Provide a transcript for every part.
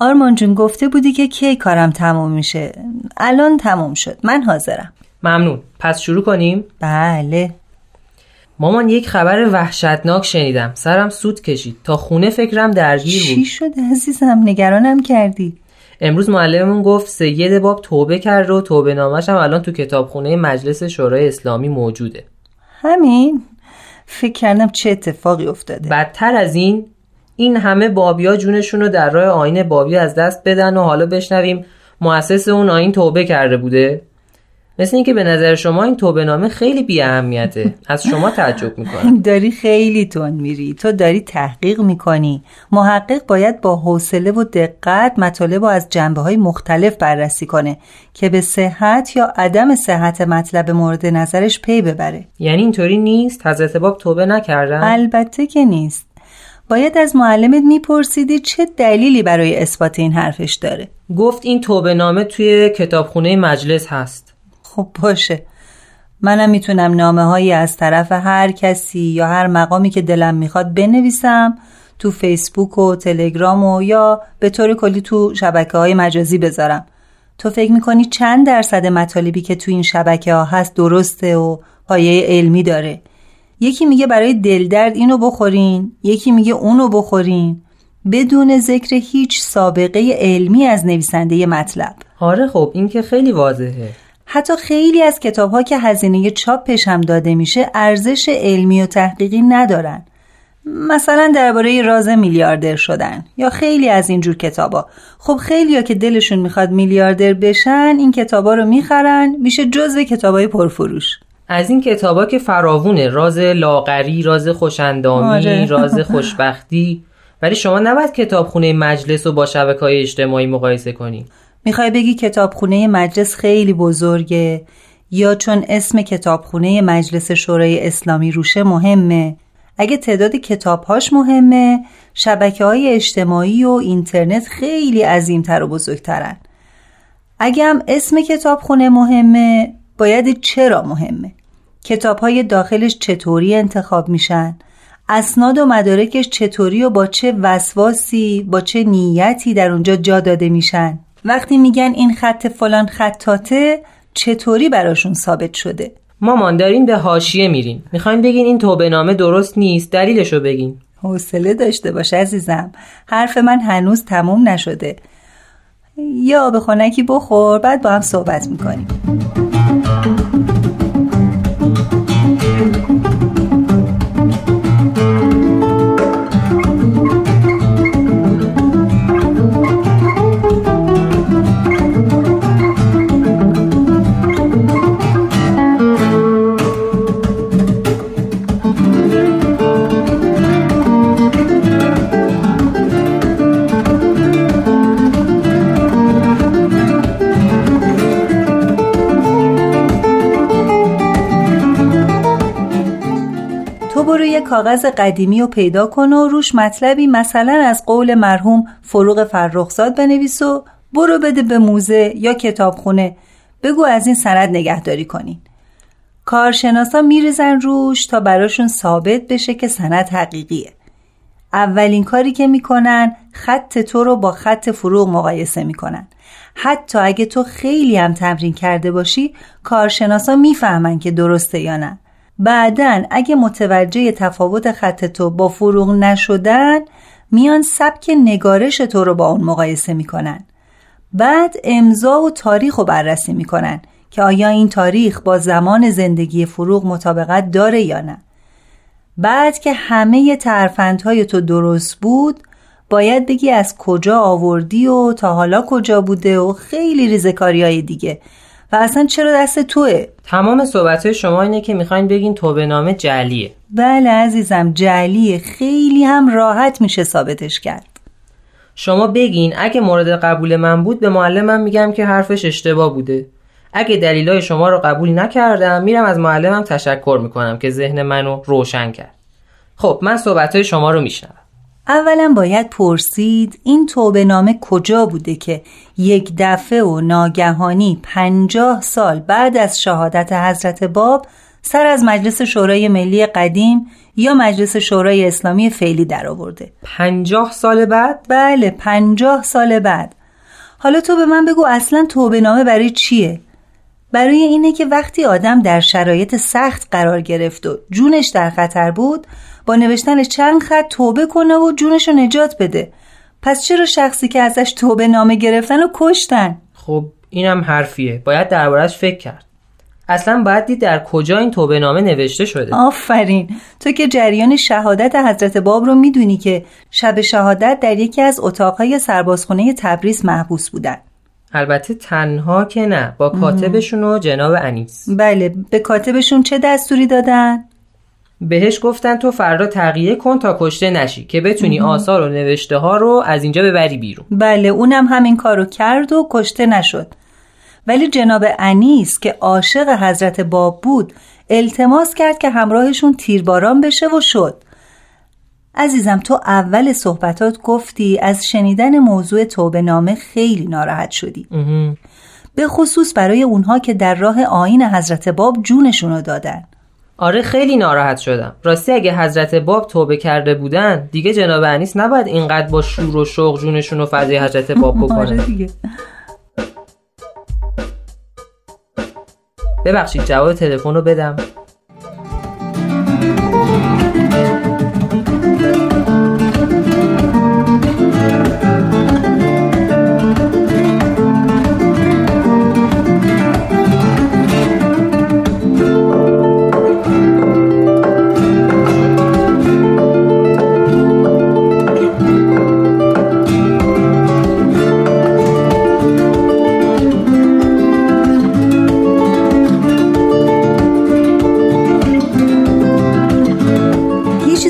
آرمان جون گفته بودی که کی کارم تموم میشه؟ الان تموم شد. من حاضرم. ممنون. پس شروع کنیم؟ بله. مامان یک خبر وحشتناک شنیدم. سرم سود کشید. تا خونه فکرم درگیر بود. چی شده عزیزم؟ نگرانم کردی. امروز معلممون گفت سید باب توبه کرد و توبه نامش هم الان تو کتابخونه مجلس شورای اسلامی موجوده. همین. فکر کردم چه اتفاقی افتاده. بدتر از این این همه بابیا جونشون رو در راه آین بابی از دست بدن و حالا بشنویم مؤسس اون آین توبه کرده بوده. مثل اینکه به نظر شما این توبه نامه خیلی بی اهمیته. از شما تعجب می‌کنم. داری خیلی تون میری. تو داری تحقیق می‌کنی. محقق باید با حوصله و دقت مطالب از جنبه های مختلف بررسی کنه که به صحت یا عدم صحت مطلب مورد نظرش پی ببره. یعنی اینطوری نیست؟ حضرت باب توبه نکردن البته که نیست. باید از معلمت میپرسیدی چه دلیلی برای اثبات این حرفش داره؟ گفت این توبه نامه توی کتابخونه مجلس هست. خب باشه. منم می‌تونم نامه هایی از طرف هر کسی یا هر مقامی که دلم می‌خواد بنویسم تو فیسبوک و تلگرام و یا به طور کلی تو شبکه های مجازی بذارم. تو فکر می‌کنی چند درصد مطالبی که تو این شبکه ها هست درسته و پایه علمی داره؟ یکی میگه برای دلدرد اینو بخورین یکی میگه اونو بخورین. بدون ذکر هیچ سابقه علمی از نویسنده مطلب. آره خب این که خیلی واضحه. حتی خیلی از کتاب ها که هزینه چاپش هم داده میشه ارزش علمی و تحقیقی ندارن. مثلا درباره راز میلیاردر شدن یا خیلی از اینجور کتابا خب خیلی ها که دلشون می‌خواد میلیاردر بشن این کتابا رو می‌خرن میشه جزو کتابای پرفروش. از این کتابا که فراوونه راز لاغری راز خوشندامی آره. راز خوشبختی. ولی شما نباید کتابخونه مجلس رو با شبکه های اجتماعی مقایسه کنی. می‌خوای بگی کتابخونه مجلس خیلی بزرگه؟ یا چون اسم کتابخونه مجلس شورای اسلامی روشه مهمه؟ اگه تعداد کتابهاش مهمه شبکه های اجتماعی و اینترنت خیلی عظیمتر و بزرگترن. اگه هم اسم کتابخونه مهمه باید چرا مهمه؟ کتاب های داخلش چطوری انتخاب میشن؟ اسناد و مدارکش چطوری و با چه وسواسی با چه نیتی در اونجا جا داده میشن؟ وقتی میگن این خط فلان خطاته چطوری براشون ثابت شده؟ مامان دارین به حاشیه میرین. می‌خواین بگین این توبه نامه درست نیست؟ دلیلشو بگین. حوصله داشته باش عزیزم. حرف من هنوز تموم نشده. یا آب خنکی بخور بعد با هم صحبت می‌کنیم. یه کاغذ قدیمی رو پیدا کن و روش مطلبی مثلا از قول مرحوم فروغ فرخزاد بنویس و برو بده به موزه یا کتابخونه. بگو از این سند نگهداری کنین. کارشناسا میریزن روش تا براشون ثابت بشه که سند حقیقیه. اولین کاری که می‌کنن خط تو رو با خط فروغ مقایسه می‌کنن. حتی اگه تو خیلی هم تمرین کرده باشی کارشناسا می‌فهمن که درسته یا نه. بعدن اگه متوجه تفاوت خط تو با فروغ نشدن میان سبک نگارش تو رو با اون مقایسه می‌کنن. بعد امضا و تاریخ رو بررسی می‌کنن که آیا این تاریخ با زمان زندگی فروغ مطابقت داره یا نه. بعد که همه ترفندهای تو درست بود باید بگی از کجا آوردی و تا حالا کجا بوده و خیلی ریزکاری های دیگه. و اصلا چرا دست توه؟ تمام صحبت شما اینه که می‌خواین بگین توبه نامه جعلیه بله عزیزم جعلیه خیلی هم راحت میشه ثابتش کرد. شما بگین اگه مورد قبول من بود به معلمم میگم که حرفش اشتباه بوده. اگه دلیلای شما رو قبول نکردم میرم از معلمم تشکر می‌کنم که ذهن منو روشن کرد. خب من صحبت شما رو میشنوم. اولا باید پرسید این توبه نامه کجا بوده که یک دفعه و ناگهانی پنجاه سال بعد از شهادت حضرت باب سر از مجلس شورای ملی قدیم یا مجلس شورای اسلامی فعلی در آورده پنجاه سال بعد؟ بله پنجاه سال بعد حالا تو به من بگو اصلا توبه نامه برای چیه؟ برای اینه که وقتی آدم در شرایط سخت قرار گرفت و جونش در خطر بود با نوشتن چند خط توبه کنه و جونش رو نجات بده. پس چرا شخصی که ازش توبه نامه گرفتن و کشتن؟ خب اینم حرفیه. باید دربارش فکر کرد. اصلا باید دید در کجا این توبه نامه نوشته شده. آفرین. تو که جریان شهادت حضرت باب رو می‌دونی که شب شهادت در یکی از اتاقهای سربازخونه تبریز محبوس بودن. البته تنها که نه با کاتبشون و جناب انیس. بله به کاتبشون چه دستوری دادن؟ بهش گفتن تو فردا تغییه کن تا کشته نشی که بتونی آثار و نوشته ها رو از اینجا ببری بیرون. بله اونم همین کارو کرد و کشته نشد. ولی جناب انیس که عاشق حضرت باب بود التماس کرد که همراهشون تیرباران بشه و شد. عزیزم تو اول صحبتات گفتی از شنیدن موضوع توبه نامه خیلی ناراحت شدی. به خصوص برای اونها که در راه آین حضرت باب جونشونو دادن. آره خیلی ناراحت شدم. راستی اگه حضرت باب توبه کرده بودن دیگه جناب انیس نباید اینقدر با شور و شوق جونشون رو فضای حضرت باب بکنن آره دیگه. ببخشید جواب تلفن رو بدم.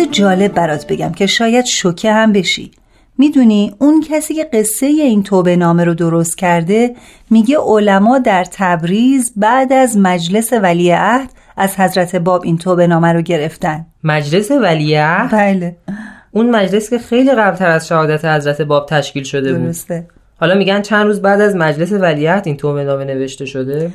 چیز جالب برات بگم که شاید شوکه هم بشی. می‌دونی اون کسی که قصه این توبه نامه رو درست کرده میگه علما در تبریز بعد از مجلس ولیعهد از حضرت باب این توبه نامه رو گرفتن. مجلس ولیعهد بله. اون مجلس که خیلی قبلتر از شهادت حضرت باب تشکیل شده بود. درسته. حالا میگن چند روز بعد از مجلس ولیعهد این توبه نامه نوشته شده؟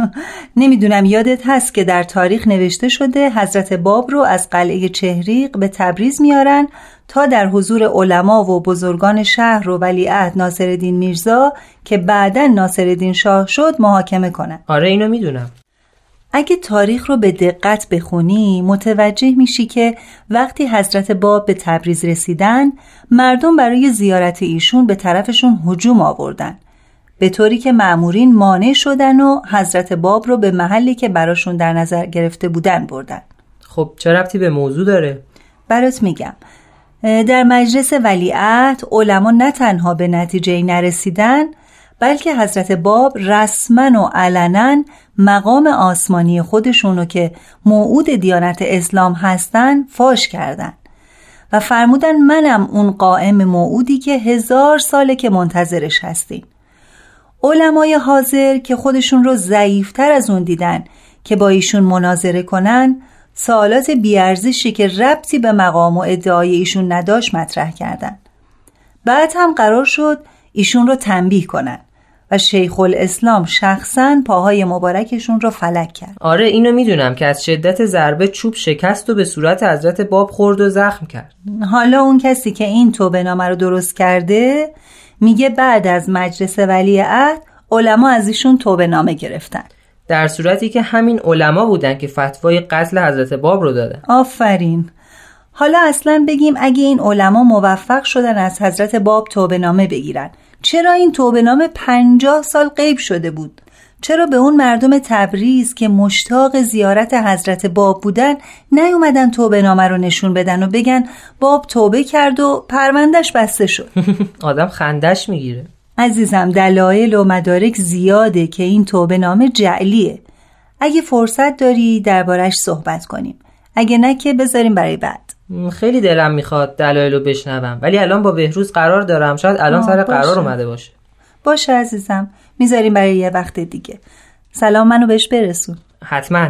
نمی‌دونم یادت هست که در تاریخ نوشته شده حضرت باب رو از قلعه چهریق به تبریز میارن تا در حضور علما و بزرگان شهر و ولیعهد ناصرالدین میرزا که بعدا ناصرالدین شاه شد محاکمه کنن. آره اینو می‌دونم. اگه تاریخ رو به دقت بخونی متوجه میشی که وقتی حضرت باب به تبریز رسیدن مردم برای زیارت ایشون به طرفشون هجوم آوردن. به طوری که معمورین مانع شدن و حضرت باب رو به محلی که براشون در نظر گرفته بودن بردن. خب چه ربطی به موضوع داره؟ برات میگم. در مجلس ولیعت علما نه تنها به نتیجه نرسیدن بلکه حضرت باب رسما و علنا مقام آسمانی خودشونو که موعود دیانت اسلام هستن فاش کردن. و فرمودن منم اون قائم موعودی که هزار ساله که منتظرش هستین علمای حاضر که خودشون رو ضعیفتر از اون دیدن که با ایشون مناظره کنن سوالات بیارزشی که ربطی به مقام و ادعای ایشون نداشت مطرح کردن. بعد هم قرار شد ایشون رو تنبیه کنن. و شیخ الاسلام شخصا پاهای مبارکشون رو فلک کرد. آره اینو می‌دونم که از شدت ضربه چوب شکست و به صورت حضرت باب خورد و زخم کرد. حالا اون کسی که این توبه نامه رو درست کرده میگه بعد از مجلس ولی عهد علما از ایشون توبه نامه گرفتن. در صورتی که همین علما بودن که فتوای قتل حضرت باب رو دادن. آفرین. حالا اصلا بگیم اگه این علما موفق شدن از حضرت باب توبه نامه بگیرن. چرا این توبه نامه پنجاه سال غیب شده بود؟ چرا به اون مردم تبریز که مشتاق زیارت حضرت باب بودن نیومدن توبه نامه رو نشون بدن و بگن باب توبه کرد و پروندش بسته شد؟ آدم خندش می‌گیره. عزیزم دلایل و مدارک زیاده که این توبه نامه جعلیه. اگه فرصت داری دربارش صحبت کنیم. اگه نه که بذاریم برای بعد. خیلی دلم می‌خواد دلایلو بشنوم. ولی الان با بهروز قرار دارم. شاید الان سر قرار اومده باشه. باشه عزیزم. می‌ذاریم برای یه وقت دیگه. سلام منو بهش برسون. حتما.